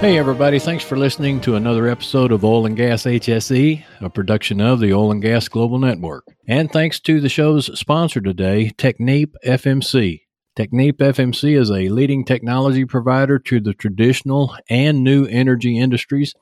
Hey, everybody. Thanks for listening to another episode of Oil and Gas HSE, a production of the Oil and Gas Global Network. And thanks to the show's sponsor today, Technip FMC. Technip FMC is a leading technology provider to the traditional and new energy industries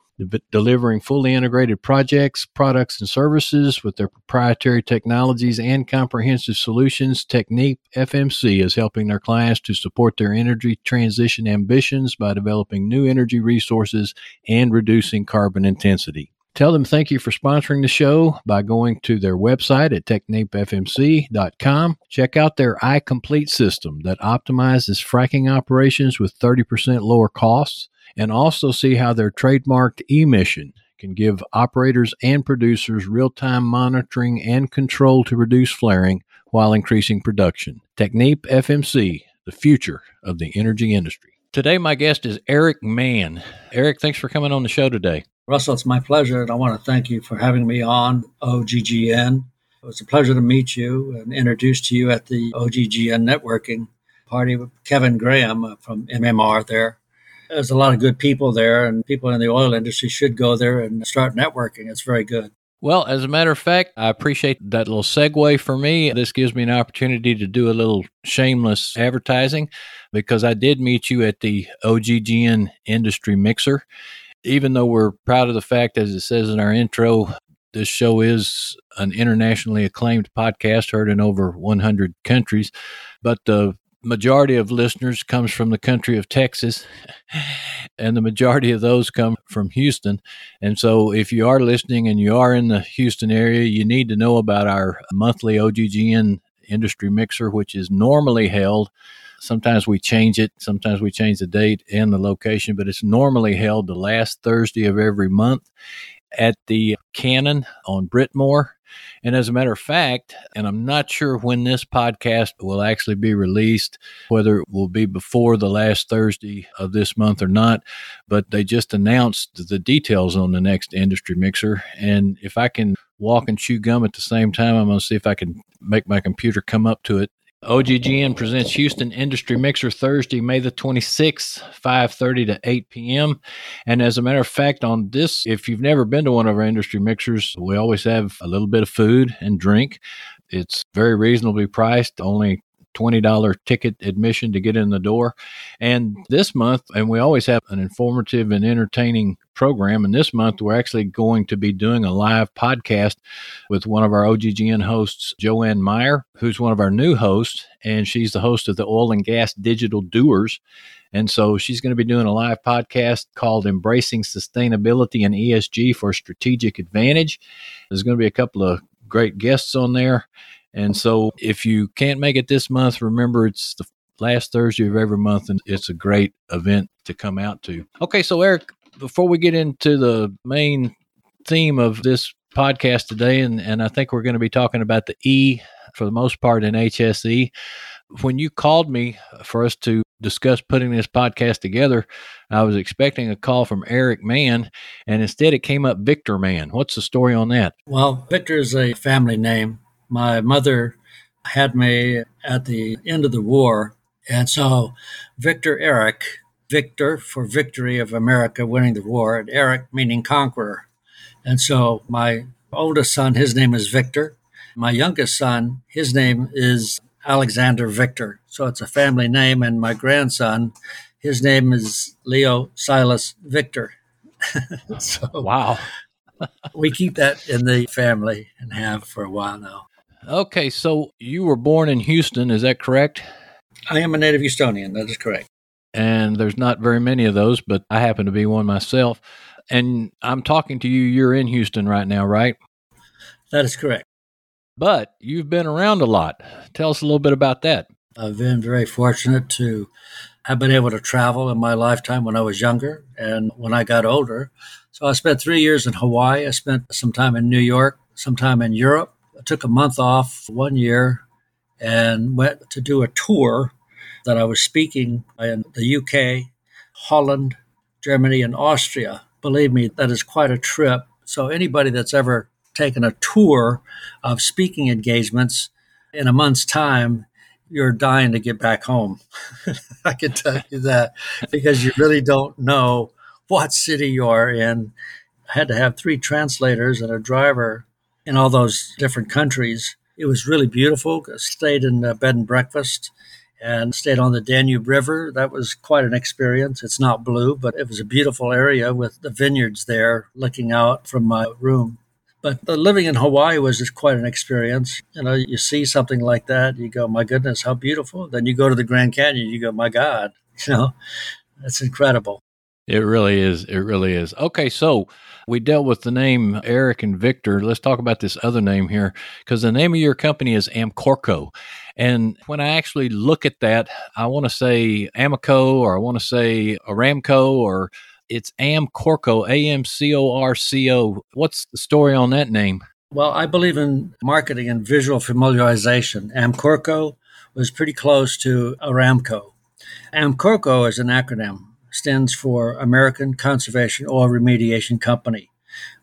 delivering fully integrated projects, products, and services with their proprietary technologies and comprehensive solutions. Technip FMC is helping their clients to support their energy transition ambitions by developing new energy resources and reducing carbon intensity. Tell them thank you for sponsoring the show by going to their website at technipfmc.com. Check out their iComplete system that optimizes fracking operations with 30% lower costs and also see how their trademarked emission can give operators and producers real time monitoring and control to reduce flaring while increasing production. Technip FMC, the future of the energy industry. Today, my guest is Erick Mann. Erick, thanks for coming on the show today. Russell, it's my pleasure, and I want to thank you for having me on OGGN. It was a pleasure to meet you and introduce to you at the OGGN networking party with Kevin Graham uh, from MMR there there's a lot of good people there, and people in the oil industry should go there and start networking. It's very good. Well, as a matter of fact, I appreciate that little segue for me. This gives me an opportunity to do a little shameless advertising because I did meet you at the OGGN Industry Mixer. Even though we're proud of the fact, as it says in our intro, this show is an internationally acclaimed podcast heard in over 100 countries. But the majority of listeners comes from the country of Texas, and the majority of those come from Houston. And so, if you are listening and you are in the Houston area, you need to know about our monthly OGGN industry mixer, which is normally held. Sometimes we change it, sometimes we change the date and the location, but it's normally held the last Thursday of every month at the Cannon on Brittmoore and as a matter of fact, and I'm not sure when this podcast will actually be released, whether it will be before the last Thursday of this month or not, but they just announced the details on the next industry mixer. And if I can walk and chew gum at the same time, I'm going to see if I can make my computer come up to it OGGN presents Houston Industry Mixer Thursday, May the 26th, 5:30 to 8 p.m. And as a matter of fact, on this, if you've never been to one of our industry mixers, we always have a little bit of food and drink. It's very reasonably priced, only $20 ticket admission to get in the door. And this month, and we always have an informative and entertaining program. And this month, we're actually going to be doing a live podcast with one of our OGGN hosts, Joanne Meyer, who's one of our new hosts. And she's the host of the Oil and Gas Digital Doers. And so she's going to be doing a live podcast called Embracing Sustainability and ESG for Strategic Advantage. There's going to be a couple of great guests on there. And so if you can't make it this month, remember it's the last Thursday of every month, and it's a great event to come out to. Okay, so Erick, before we get into the main theme of this podcast today, and, and I think we're going to be talking about the E for the most part in HSE. When you called me for us to discuss putting this podcast together, I was expecting a call from Erick Mann, and instead it came up Victor Mann. What's the story on that? Well, Victor is a family name my mother had me at the end of the war. And so Victor Erick, Victor for victory of America winning the war, and Erick meaning conqueror. And so my oldest son, his name is Victor. My youngest son, his name is Alexander Victor. So it's a family name. And my grandson, his name is Leo Silas Victor. so wow. we keep that in the family and have for a while now. Okay, so you were born in Houston, is that correct? I am a native Houstonian, that is correct. And there's not very many of those, but I happen to be one myself. And I'm talking to you, you're in Houston right now, right? That is correct. But you've been around a lot. Tell us a little bit about that. I've been very fortunate to have been able to travel in my lifetime when I was younger and when I got older. So I spent three years in Hawaii. I spent some time in New York, some time in Europe, I took a month off one year and went to do a tour that I was speaking in the UK, Holland, Germany, and Austria. Believe me, that is quite a trip. So, anybody that's ever taken a tour of speaking engagements in a month's time, you're dying to get back home. I can tell you that because you really don't know what city you are in. I had to have three translators and a driver in all those different countries. It was really beautiful. Stayed in a bed and breakfast and stayed on the Danube River. That was quite an experience. It's not blue, but it was a beautiful area with the vineyards there looking out from my room. But living in Hawaii was just quite an experience. You know, you see something like that, you go, my goodness, how beautiful. Then you go to the Grand Canyon, you go, my God, you know, that's incredible. It really is. It really is. Okay, so we dealt with the name Erick and Victor. Let's talk about this other name here because the name of your company is Amcorco. And when I actually look at that, I want to say Amoco or I want to say Aramco or it's Amcorco, A M C O R C O. What's the story on that name? Well, I believe in marketing and visual familiarization. Amcorco was pretty close to Aramco. Amcorco is an acronym, stands for American Conservation Oil Remediation Company.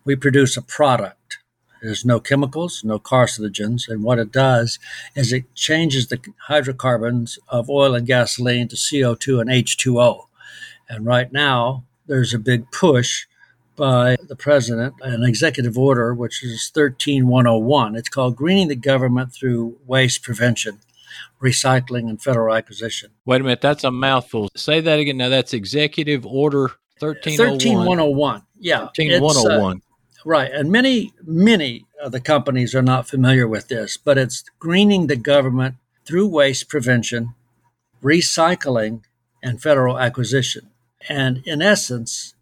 We produce a product. There's no chemicals, no carcinogens, and what it does is it changes the hydrocarbons of oil and gasoline to CO2 and H2O. And right now, there's a big push by the president, an executive order, which is 13101. It's called Greening the Government Through Waste Prevention, Recycling, and Federal Acquisition. Wait a minute, that's a mouthful. Say that again. Now, that's Executive Order 13101. 13101. Yeah. 13101. Uh, right. And many, many of the companies are not familiar with this, but it's greening the government through waste prevention, recycling, and federal acquisition. And in essence,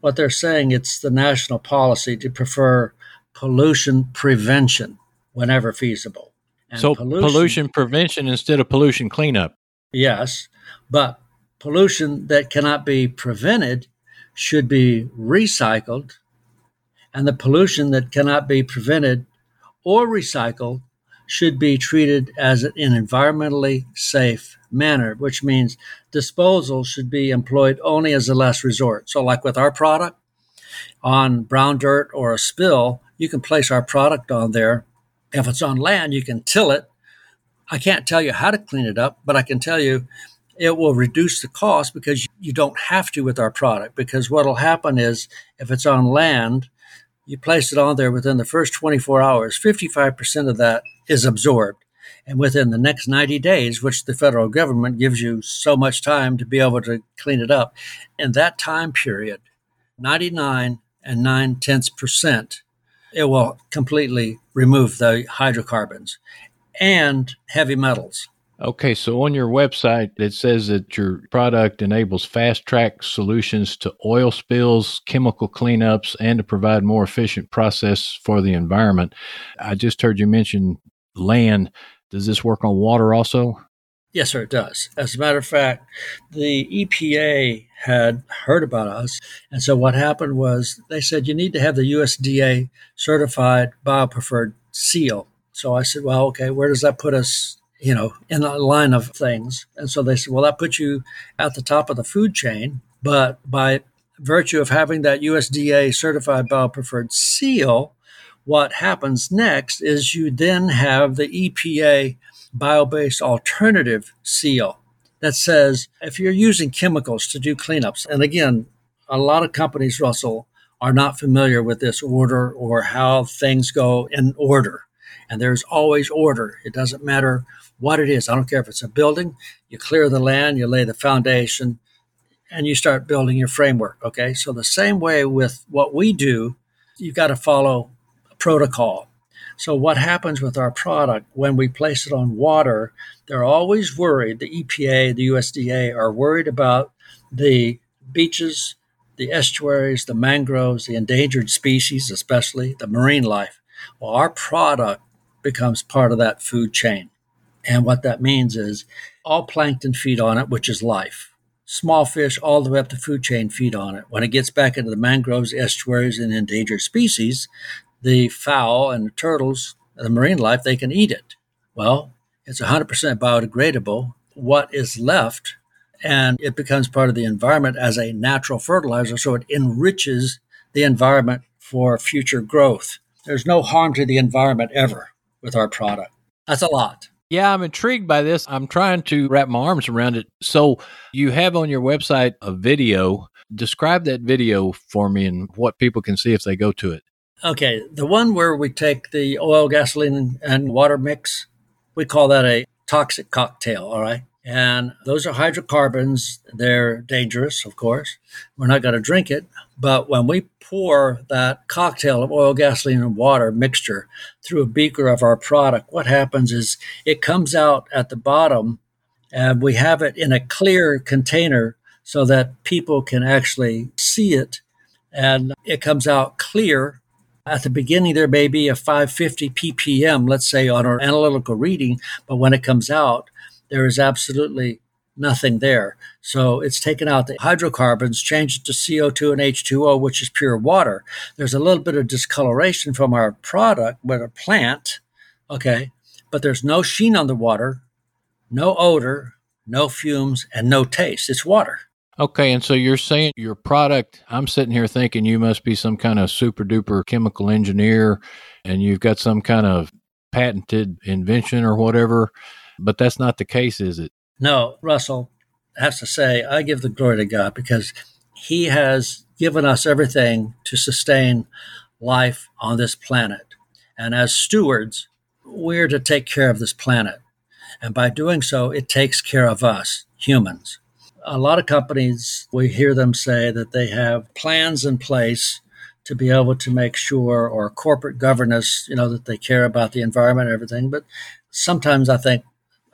what they're saying it's the national policy to prefer pollution prevention whenever feasible. And so pollution, pollution prevention instead of pollution cleanup. Yes, but pollution that cannot be prevented should be recycled, and the pollution that cannot be prevented or recycled should be treated as an environmentally safe manner, which means disposal should be employed only as a last resort. So, like with our product, on brown dirt or a spill, you can place our product on there. If it's on land, you can till it. I can't tell you how to clean it up, but I can tell you it will reduce the cost because you don't have to with our product. Because what will happen is if it's on land, you place it on there within the first 24 hours, 55% of that is absorbed. And within the next 90 days, which the federal government gives you so much time to be able to clean it up, in that time period, 99 and 9 tenths percent, it will completely remove the hydrocarbons and heavy metals. Okay, so on your website, it says that your product enables fast track solutions to oil spills, chemical cleanups, and to provide more efficient process for the environment. I just heard you mention land. Does this work on water also? Yes, sir, it does. As a matter of fact, the EPA had heard about us. And so what happened was they said, you need to have the USDA certified biopreferred seal. So I said, well, okay, where does that put us you know, in the line of things. And so they said, well, that puts you at the top of the food chain. But by virtue of having that USDA certified biopreferred seal, what happens next is you then have the EPA bio based alternative seal that says if you're using chemicals to do cleanups, and again, a lot of companies, Russell, are not familiar with this order or how things go in order. And there's always order. It doesn't matter what it is. I don't care if it's a building, you clear the land, you lay the foundation, and you start building your framework. Okay. So, the same way with what we do, you've got to follow a protocol. So, what happens with our product when we place it on water? They're always worried, the EPA, the USDA are worried about the beaches, the estuaries, the mangroves, the endangered species, especially the marine life. Well, our product becomes part of that food chain. And what that means is all plankton feed on it, which is life. Small fish all the way up the food chain feed on it. When it gets back into the mangroves, estuaries, and endangered species, the fowl and the turtles, the marine life, they can eat it. Well, it's 100% biodegradable. What is left, and it becomes part of the environment as a natural fertilizer, so it enriches the environment for future growth. There's no harm to the environment ever with our product. That's a lot. Yeah, I'm intrigued by this. I'm trying to wrap my arms around it. So, you have on your website a video. Describe that video for me and what people can see if they go to it. Okay, the one where we take the oil, gasoline, and water mix, we call that a toxic cocktail, all right? And those are hydrocarbons. They're dangerous, of course. We're not going to drink it. But when we pour that cocktail of oil, gasoline, and water mixture through a beaker of our product, what happens is it comes out at the bottom and we have it in a clear container so that people can actually see it. And it comes out clear. At the beginning, there may be a 550 ppm, let's say, on our analytical reading, but when it comes out, there is absolutely nothing there. So it's taken out the hydrocarbons, changed it to CO2 and H2O, which is pure water. There's a little bit of discoloration from our product, but a plant, okay, but there's no sheen on the water, no odor, no fumes, and no taste. It's water. Okay, and so you're saying your product, I'm sitting here thinking you must be some kind of super duper chemical engineer and you've got some kind of patented invention or whatever, but that's not the case, is it? No, Russell has to say, I give the glory to God because He has given us everything to sustain life on this planet. And as stewards, we're to take care of this planet. And by doing so, it takes care of us, humans. A lot of companies, we hear them say that they have plans in place to be able to make sure, or corporate governance, you know, that they care about the environment and everything. But sometimes I think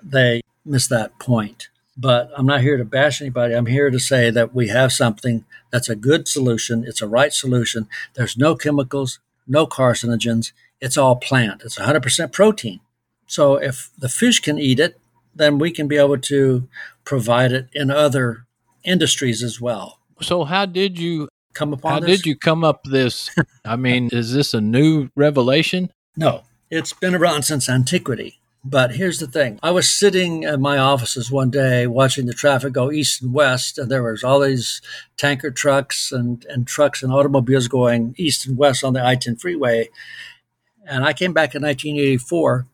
they miss that point. But I'm not here to bash anybody. I'm here to say that we have something that's a good solution. It's a right solution. There's no chemicals, no carcinogens. It's all plant. It's 100% protein. So if the fish can eat it, then we can be able to provide it in other industries as well. So how did you come upon how this? did you come up this? I mean, is this a new revelation? No, it's been around since antiquity. But here's the thing. I was sitting in my offices one day watching the traffic go east and west, and there was all these tanker trucks and, and trucks and automobiles going east and west on the I-10 freeway. And I came back in 1984,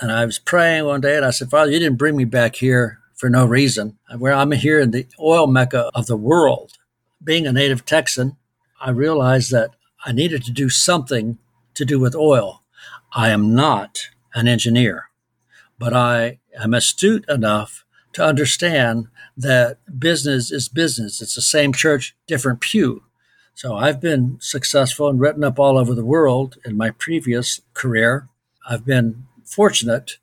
and I was praying one day, and I said, Father, you didn't bring me back here for no reason. Where I'm here in the oil mecca of the world. Being a native Texan, I realized that I needed to do something to do with oil. I am not an engineer but I am astute enough to understand that business is business. It's the same church, different pew. So I've been successful and written up all over the world in my previous career. I've been fortunate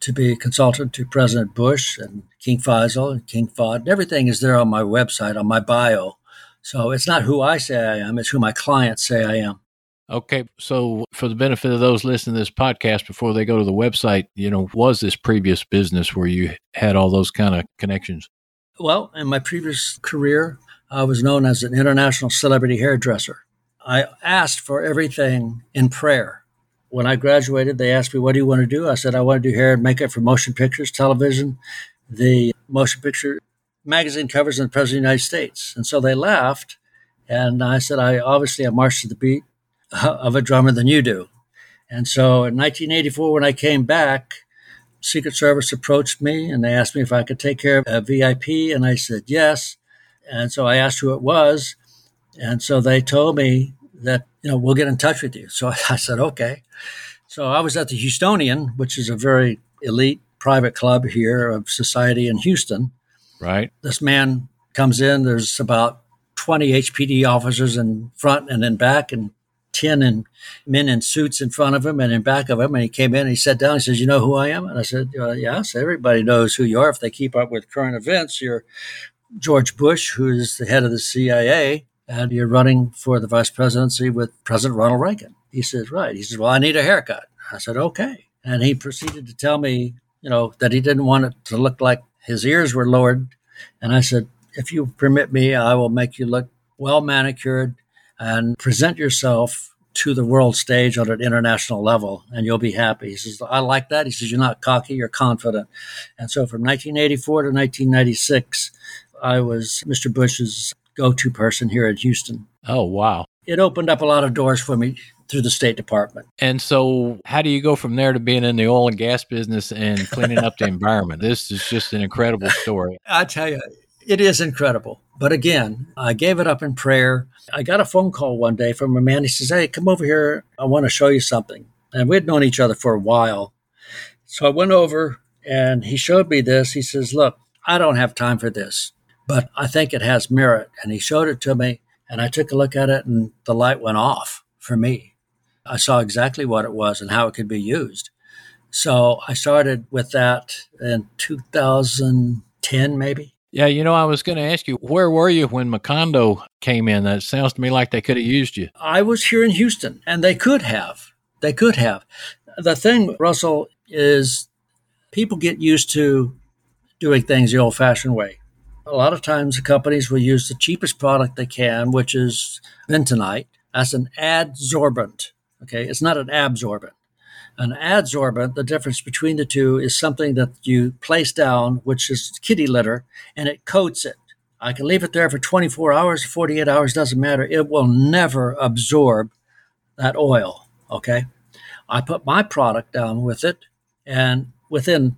to be a consultant to President Bush and King Faisal and King Fahd. Everything is there on my website, on my bio. So it's not who I say I am, it's who my clients say I am. Okay, so for the benefit of those listening to this podcast before they go to the website, you know, was this previous business where you had all those kind of connections? Well, in my previous career, I was known as an international celebrity hairdresser. I asked for everything in prayer. When I graduated, they asked me, What do you want to do? I said, I want to do hair and makeup for motion pictures, television, the motion picture magazine covers and the President of the United States. And so they laughed. And I said, I obviously I marched to the beat of a drummer than you do. And so in 1984, when I came back, Secret Service approached me and they asked me if I could take care of a VIP. And I said yes. And so I asked who it was. And so they told me that, you know, we'll get in touch with you. So I said, okay. So I was at the Houstonian, which is a very elite private club here of society in Houston. Right. This man comes in, there's about 20 HPD officers in front and in back, and 10 and men in suits in front of him and in back of him. And he came in and he sat down. He says, You know who I am? And I said, uh, Yes, everybody knows who you are. If they keep up with current events, you're George Bush, who is the head of the CIA, and you're running for the vice presidency with President Ronald Reagan. He says, Right. He says, Well, I need a haircut. I said, Okay. And he proceeded to tell me, you know, that he didn't want it to look like his ears were lowered. And I said, If you permit me, I will make you look well manicured and present yourself to the world stage on an international level and you'll be happy. He says, I like that. He says, You're not cocky, you're confident. And so from 1984 to 1996, I was Mr. Bush's go to person here at Houston. Oh, wow. It opened up a lot of doors for me through the State Department. And so, how do you go from there to being in the oil and gas business and cleaning up the environment? This is just an incredible story. I tell you, it is incredible. But again, I gave it up in prayer. I got a phone call one day from a man. He says, Hey, come over here. I want to show you something. And we'd known each other for a while. So I went over and he showed me this. He says, Look, I don't have time for this, but I think it has merit. And he showed it to me. And I took a look at it and the light went off for me. I saw exactly what it was and how it could be used. So I started with that in 2010, maybe. Yeah, you know, I was going to ask you, where were you when Macondo came in? That sounds to me like they could have used you. I was here in Houston, and they could have. They could have. The thing, Russell, is people get used to doing things the old fashioned way. A lot of times, the companies will use the cheapest product they can, which is bentonite, as an adsorbent. Okay, it's not an absorbent. An adsorbent, the difference between the two is something that you place down, which is kitty litter, and it coats it. I can leave it there for 24 hours, 48 hours, doesn't matter. It will never absorb that oil. Okay. I put my product down with it, and within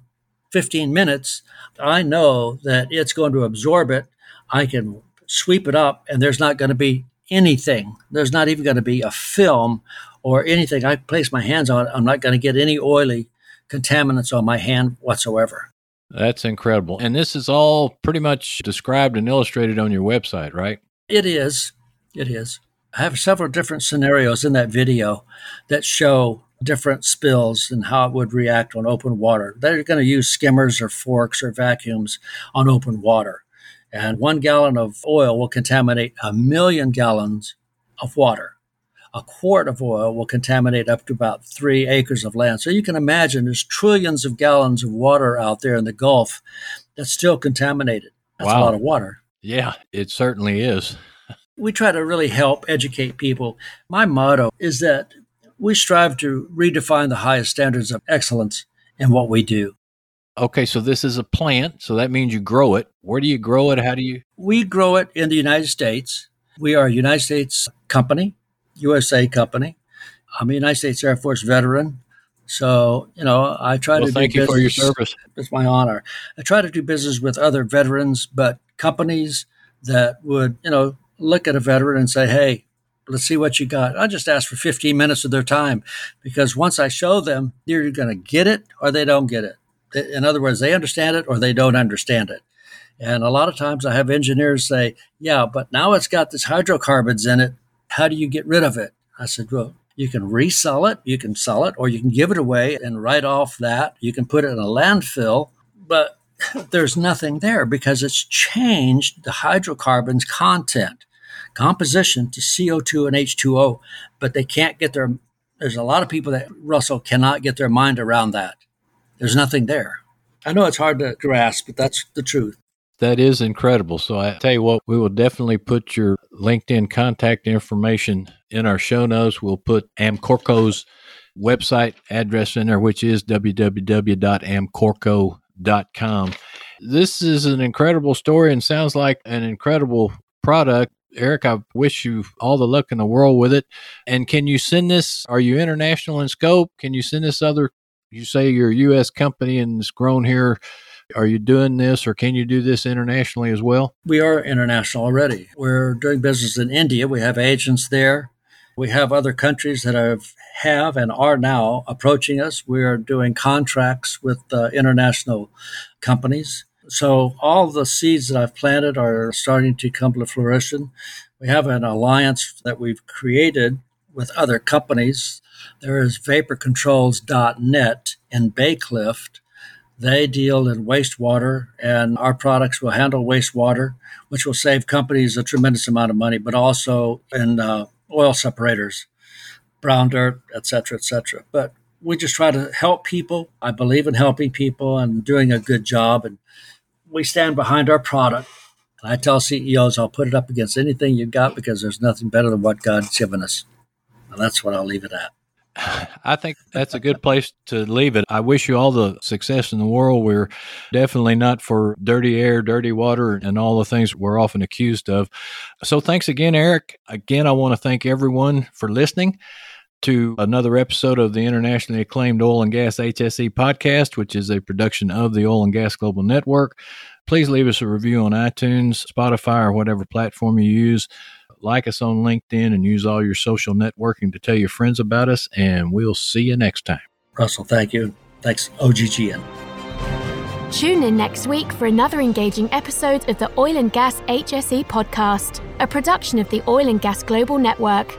15 minutes, I know that it's going to absorb it. I can sweep it up, and there's not going to be anything. There's not even going to be a film or anything I place my hands on, I'm not going to get any oily contaminants on my hand whatsoever. That's incredible. And this is all pretty much described and illustrated on your website, right? It is. It is. I have several different scenarios in that video that show different spills and how it would react on open water. They're going to use skimmers or forks or vacuums on open water. And one gallon of oil will contaminate a million gallons of water a quart of oil will contaminate up to about three acres of land. So you can imagine there's trillions of gallons of water out there in the Gulf that's still contaminated. That's wow. a lot of water. Yeah, it certainly is. we try to really help educate people. My motto is that we strive to redefine the highest standards of excellence in what we do. Okay, so this is a plant, so that means you grow it. Where do you grow it? How do you? We grow it in the United States. We are a United States company. USA company. I'm a United States Air Force veteran. So, you know, I try well, to thank do you business. for your service. It's my honor. I try to do business with other veterans, but companies that would, you know, look at a veteran and say, hey, let's see what you got. I just ask for 15 minutes of their time because once I show them, they're going to get it or they don't get it. In other words, they understand it or they don't understand it. And a lot of times I have engineers say, yeah, but now it's got this hydrocarbons in it how do you get rid of it? I said, Well, you can resell it, you can sell it, or you can give it away and write off that. You can put it in a landfill, but there's nothing there because it's changed the hydrocarbons content, composition to CO2 and H2O, but they can't get their, there's a lot of people that, Russell, cannot get their mind around that. There's nothing there. I know it's hard to grasp, but that's the truth. That is incredible. So I tell you what, we will definitely put your LinkedIn contact information in our show notes. We'll put Amcorco's website address in there, which is www.amcorco.com. This is an incredible story and sounds like an incredible product. Erick, I wish you all the luck in the world with it. And can you send this? Are you international in scope? Can you send this other? You say you're a U.S. company and it's grown here are you doing this or can you do this internationally as well? We are international already. We're doing business in India. We have agents there. We have other countries that have, have and are now approaching us. We are doing contracts with uh, international companies. So all the seeds that I've planted are starting to come to fruition. We have an alliance that we've created with other companies. There is vaporcontrols.net in Bacliff they deal in wastewater, and our products will handle wastewater, which will save companies a tremendous amount of money, but also in uh, oil separators, brown dirt, et cetera, et cetera. But we just try to help people. I believe in helping people and doing a good job. And we stand behind our product. I tell CEOs, I'll put it up against anything you got because there's nothing better than what God's given us. And that's what I'll leave it at. I think that's a good place to leave it. I wish you all the success in the world. We're definitely not for dirty air, dirty water, and all the things we're often accused of. So thanks again, Erick. Again, I want to thank everyone for listening to another episode of the internationally acclaimed Oil and Gas HSE podcast, which is a production of the Oil and Gas Global Network. Please leave us a review on iTunes, Spotify, or whatever platform you use like us on LinkedIn, and use all your social networking to tell your friends about us. And we'll see you next time. Russell, thank you. Thanks, OGGN. Tune in next week for another engaging episode of the Oil and Gas HSE podcast, a production of the Oil and Gas Global Network.